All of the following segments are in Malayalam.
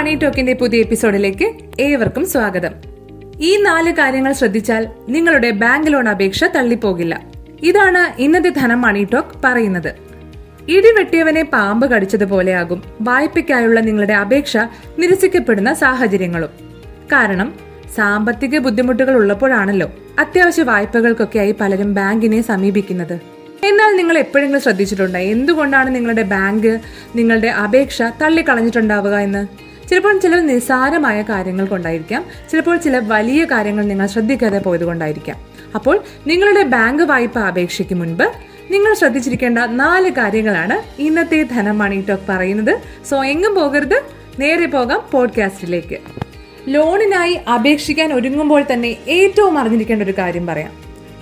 ടോക്കിന്റെ പുതിയ എപ്പിസോഡിലേക്ക് ഏവർക്കും സ്വാഗതം. ഈ നാല് കാര്യങ്ങൾ ശ്രദ്ധിച്ചാൽ നിങ്ങളുടെ ബാങ്ക് ലോൺ അപേക്ഷ തള്ളിപ്പോകില്ല. ഇതാണ് ഇന്നത്തെ ധനം മണി ടോക്ക് പറയുന്നത്. ഇടിവെട്ടിയവനെ പാമ്പ് കടിച്ചതുപോലെയാകും. വായ്പയ്ക്കായുള്ള നിങ്ങളുടെ അപേക്ഷ നിരസിക്കപ്പെടുന്ന സാഹചര്യങ്ങളും. കാരണം സാമ്പത്തിക ബുദ്ധിമുട്ടുകൾ ഉള്ളപ്പോഴാണല്ലോ അത്യാവശ്യ വായ്പകൾക്കൊക്കെയായി പലരും ബാങ്കിനെ സമീപിക്കുന്നത്. എന്നാൽ നിങ്ങൾ എപ്പോഴെങ്കിലും ശ്രദ്ധിച്ചിട്ടുണ്ടോ? എന്തുകൊണ്ടാണ് നിങ്ങളുടെ ബാങ്ക് നിങ്ങളുടെ അപേക്ഷ തള്ളിക്കളഞ്ഞിട്ടുണ്ടാവുക എന്ന്? ചിലപ്പോൾ ചില നിസ്സാരമായ കാര്യങ്ങൾ കൊണ്ടായിരിക്കാം. ചിലപ്പോൾ ചില വലിയ കാര്യങ്ങൾ നിങ്ങൾ ശ്രദ്ധിക്കാതെ പോയത് കൊണ്ടായിരിക്കാം. അപ്പോൾ നിങ്ങളുടെ ബാങ്ക് വായ്പ അപേക്ഷയ്ക്ക് മുൻപ് നിങ്ങൾ ശ്രദ്ധിച്ചിരിക്കേണ്ട നാല് കാര്യങ്ങളാണ് ഇന്നത്തെ ധനം മണി ടോക്ക് പറയുന്നത്. സോ എങ്ങും പോകരുത്. നേരെ പോകാം പോഡ്കാസ്റ്റിലേക്ക്. ലോണിനായി അപേക്ഷിക്കാൻ ഒരുങ്ങുമ്പോൾ തന്നെ ഏറ്റവും അറിഞ്ഞിരിക്കേണ്ട ഒരു കാര്യം പറയാം.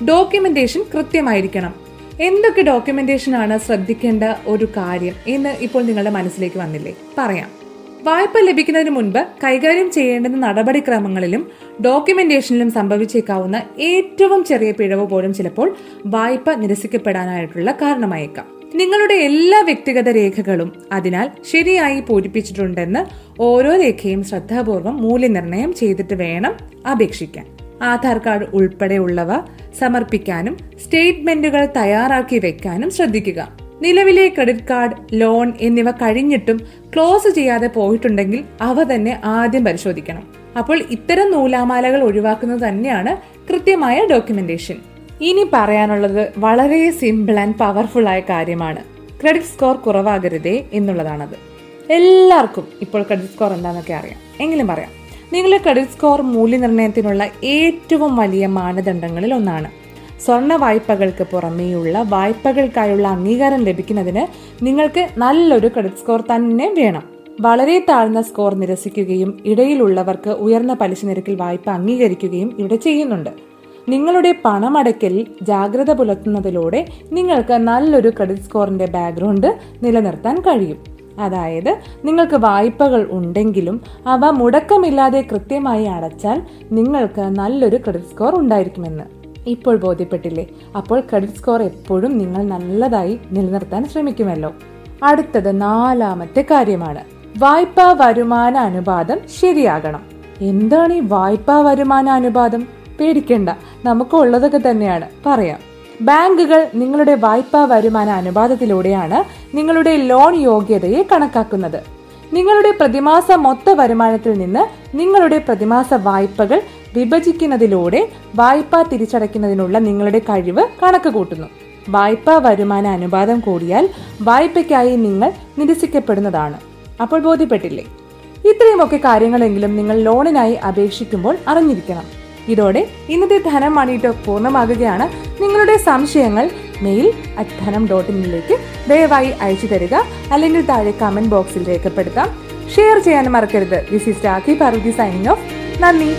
ഡോക്യുമെന്റേഷൻ കൃത്യമായിരിക്കണം. എന്തൊക്കെ ഡോക്യുമെന്റേഷൻ ആണ് ശ്രദ്ധിക്കേണ്ട ഒരു കാര്യം എന്ന് ഇപ്പോൾ നിങ്ങളുടെ മനസ്സിലേക്ക് വന്നില്ലേ? പറയാം. വായ്പ ലഭിക്കുന്നതിന് മുൻപ് കൈകാര്യം ചെയ്യേണ്ടുന്ന നടപടിക്രമങ്ങളിലും ഡോക്യുമെന്റേഷനിലും സംഭവിച്ചേക്കാവുന്ന ഏറ്റവും ചെറിയ പിഴവ് പോലും ചിലപ്പോൾ വായ്പ നിരസിക്കപ്പെടാനായിട്ടുള്ള കാരണമായേക്കാം. നിങ്ങളുടെ എല്ലാ വ്യക്തിഗത രേഖകളും അതിനാൽ ശരിയായി പൂരിപ്പിച്ചിട്ടുണ്ടെന്ന് ഓരോ രേഖയും ശ്രദ്ധാപൂർവം മൂല്യനിർണയം ചെയ്തിട്ട് വേണം അപേക്ഷിക്കാൻ. ആധാർ കാർഡ് ഉൾപ്പെടെയുള്ളവ സമർപ്പിക്കാനും സ്റ്റേറ്റ്മെന്റുകൾ തയ്യാറാക്കി വെക്കാനും ശ്രദ്ധിക്കുക. നിലവിലെ ക്രെഡിറ്റ് കാർഡ് ലോൺ എന്നിവ കഴിഞ്ഞിട്ടും ക്ലോസ് ചെയ്യാതെ പോയിട്ടുണ്ടെങ്കിൽ അവ തന്നെ ആദ്യം പരിശോധിക്കണം. അപ്പോൾ ഇത്തരം നൂലാമാലകൾ ഒഴിവാക്കുന്നത് തന്നെയാണ് കൃത്യമായ ഡോക്യുമെന്റേഷൻ. ഇനി പറയാനുള്ളത് വളരെ സിമ്പിൾ ആൻഡ് പവർഫുൾ ആയ കാര്യമാണ്. ക്രെഡിറ്റ് സ്കോർ കുറവാകരുതേ എന്നുള്ളതാണത്. എല്ലാവർക്കും ഇപ്പോൾ ക്രെഡിറ്റ് സ്കോർ എന്താണെന്നൊക്കെ അറിയാം. എങ്കിലും പറയാം. നിങ്ങളുടെ ക്രെഡിറ്റ് സ്കോർ മൂല്യനിർണയത്തിനുള്ള ഏറ്റവും വലിയ മാനദണ്ഡങ്ങളിൽ ഒന്നാണ്. സ്വർണ വായ്പകൾക്ക് പുറമേയുള്ള വായ്പകൾക്കായുള്ള അംഗീകാരം ലഭിക്കുന്നതിന് നിങ്ങൾക്ക് നല്ലൊരു ക്രെഡിറ്റ് സ്കോർ തന്നെ വേണം. വളരെ താഴ്ന്ന സ്കോർ നിരസിക്കുകയും ഇടയിലുള്ളവർക്ക് ഉയർന്ന പലിശ നിരക്കിൽ വായ്പ അംഗീകരിക്കുകയും ഇവിടെ ചെയ്യുന്നുണ്ട്. നിങ്ങളുടെ പണമടയ്ക്കലിൽ ജാഗ്രത പുലർത്തുന്നതിലൂടെ നിങ്ങൾക്ക് നല്ലൊരു ക്രെഡിറ്റ് സ്കോറിന്റെ ബാക്ക്ഗ്രൗണ്ട് നിലനിർത്താൻ കഴിയും. അതായത് നിങ്ങൾക്ക് വായ്പകൾ ഉണ്ടെങ്കിലും അവ മുടക്കമില്ലാതെ കൃത്യമായി അടച്ചാൽ നിങ്ങൾക്ക് നല്ലൊരു ക്രെഡിറ്റ് സ്കോർ ഉണ്ടായിരിക്കുമെന്ന്. ഇപ്പോൾ ബോധ്യപ്പെട്ടില്ലേ? അപ്പോൾ ക്രെഡിറ്റ് സ്കോർ എപ്പോഴും നിങ്ങൾ നല്ലതായി നിലനിർത്താൻ ശ്രമിക്കുമല്ലോ. അടുത്തത് നാലാമത്തെ കാര്യമാണ്. വായ്പാ വരുമാന അനുപാതം ശരിയാകണം. എന്താണ് ഈ വായ്പാ വരുമാന അനുപാതം? പേടിക്കണ്ട നമുക്ക് ഉള്ളതൊക്കെ തന്നെയാണ്. പറയാം. ബാങ്കുകൾ നിങ്ങളുടെ വായ്പാ വരുമാന അനുപാതത്തിലൂടെയാണ് നിങ്ങളുടെ ലോൺ യോഗ്യതയെ കണക്കാക്കുന്നത്. നിങ്ങളുടെ പ്രതിമാസ മൊത്ത വരുമാനത്തിൽ നിന്ന് നിങ്ങളുടെ പ്രതിമാസ വായ്പകൾ വിഭജിക്കുന്നതിലൂടെ വായ്പ തിരിച്ചടയ്ക്കുന്നതിനുള്ള നിങ്ങളുടെ കഴിവ് കണക്ക് കൂട്ടുന്നു വായ്പാ വരുമാന അനുപാതം കൂടിയാൽ വായ്പയ്ക്കായി നിങ്ങൾ നിരസിക്കപ്പെടുന്നതാണ്. അപ്പോൾ ബോധ്യപ്പെട്ടില്ലേ? ഇത്രയുമൊക്കെ കാര്യങ്ങളെങ്കിലും നിങ്ങൾ ലോണിനായി അപേക്ഷിക്കുമ്പോൾ അറിഞ്ഞിരിക്കണം. ഇതോടെ ഇന്നത്തെ ധനം മണി ടോക്ക് പൂർണമാകുകയാണ്. നിങ്ങളുടെ സംശയങ്ങൾ മെയിൽ അറ്റ് ധനം ഡോട്ട് ഇന്നിലേക്ക് ദയവായി അയച്ചു തരിക. അല്ലെങ്കിൽ താഴെ കമന്റ് ബോക്സിൽ രേഖപ്പെടുത്താം. ഷെയർ ചെയ്യാൻ മറക്കരുത്. This is Rakhi Parvathy signing off നന്ദി.